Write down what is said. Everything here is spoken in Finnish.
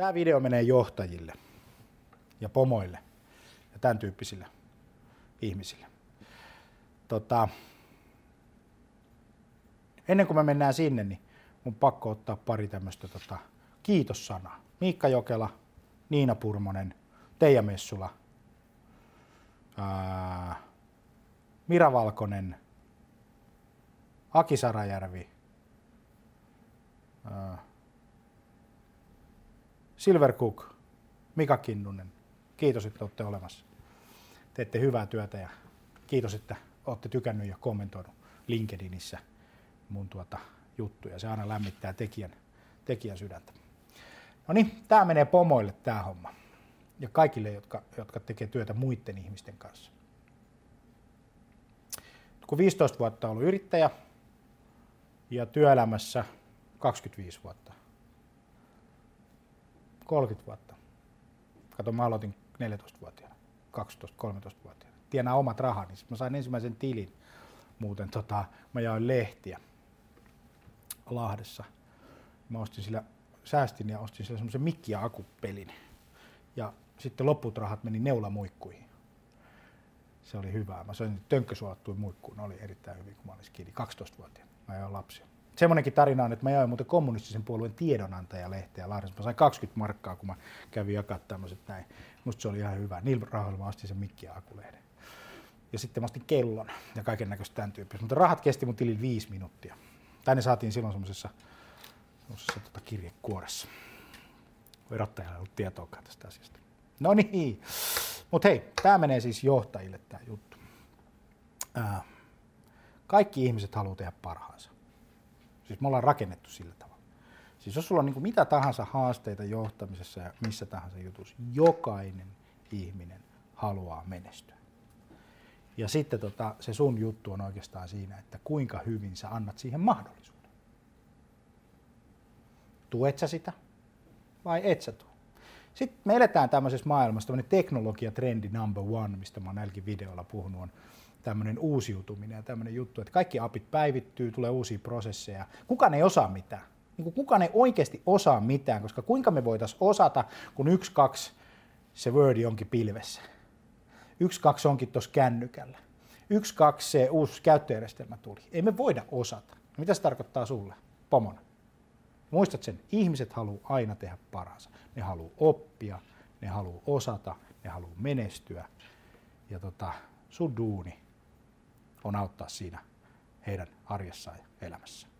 tämä video menee johtajille ja pomoille ja tämän tyyppisille ihmisille. Tota, ennen kuin me mennään sinne, niin mun pakko ottaa pari tämmöistä tota, kiitossanaa. Miikka Jokela, Niina Purmonen, Teija Messula, ää, Mira Valkonen, Aki Sarajärvi, ää, Silver Cook, Mika Kinnunen. Kiitos, että olette olemassa. Teette hyvää työtä ja kiitos, että olette tykännyt ja kommentoinut LinkedInissä mun tuota juttuja. Se aina lämmittää tekijän, tekijän sydäntä. No niin, tämä menee pomoille tämä homma. Ja kaikille, jotka, jotka tekee työtä muiden ihmisten kanssa. Kun 15 vuotta ollut yrittäjä ja työelämässä 25 vuotta. 30 vuotta. Kato, mä aloitin 14-vuotiaana, 12-13-vuotiaana. Tienaa omat rahani. Mä sain ensimmäisen tilin. Muuten tota, mä jaoin lehtiä Lahdessa. Mä ostin sillä, säästin ja ostin sillä semmoisen mikki- ja akupelin. Ja sitten loput rahat meni neulamuikkuihin. Se oli hyvää. Mä söin tönkkösuolattuja muikkuun. Ne oli erittäin hyvin, kun mä olin skidi 12-vuotiaana. Mä ajoin lapsia. Semmoinenkin tarina on, että mä jaoin muuten kommunistisen puolueen tiedonantajalehteä Lahdessa. Mä sain 20 markkaa, kun mä kävin jakaa tämmöiset näin. Musta se oli ihan hyvä. Niillä rahoilla mä ostin sen mikki- ja akulehden. Ja sitten mä ostin kellon ja kaiken näköistä tämän tyyppistä. Mutta rahat kesti mun tilin viisi minuuttia. Tänne saatiin silloin semmoisessa tota kirjekuoressa. Verottajalla ei ollut tietoakaan tästä asiasta. No niin, mutta hei, tämä menee siis johtajille tämä juttu. Ää, kaikki ihmiset haluaa tehdä parhaansa. Siis me ollaan rakennettu sillä tavalla. Siis jos sulla on niin mitä tahansa haasteita johtamisessa ja missä tahansa jutussa, jokainen ihminen haluaa menestyä. Ja sitten tota, se sun juttu on oikeastaan siinä, että kuinka hyvin sä annat siihen mahdollisuuden. Tuet sä sitä vai et sä tuu? Sitten me eletään tämmöisessä maailmassa, tämmöinen teknologiatrendi number one, mistä mä oon näilläkin videoilla puhunut, on tämmöinen uusiutuminen ja tämmöinen juttu, että kaikki apit päivittyy, tulee uusia prosesseja. Kukaan ei osaa mitään. Niin kukaan ei oikeasti osaa mitään, koska kuinka me voitaisiin osata, kun yksi, kaksi, se Word onkin pilvessä. Yksi, kaksi onkin tuossa kännykällä. Yksi, kaksi, se uusi käyttöjärjestelmä tuli. Ei me voida osata. Mitä se tarkoittaa sulle, pomona? Muistat sen, ihmiset haluaa aina tehdä paransa. Ne haluaa oppia, ne haluaa osata, ne haluaa menestyä. Ja tota, sun duuni on auttaa siinä heidän arjessaan ja elämässään.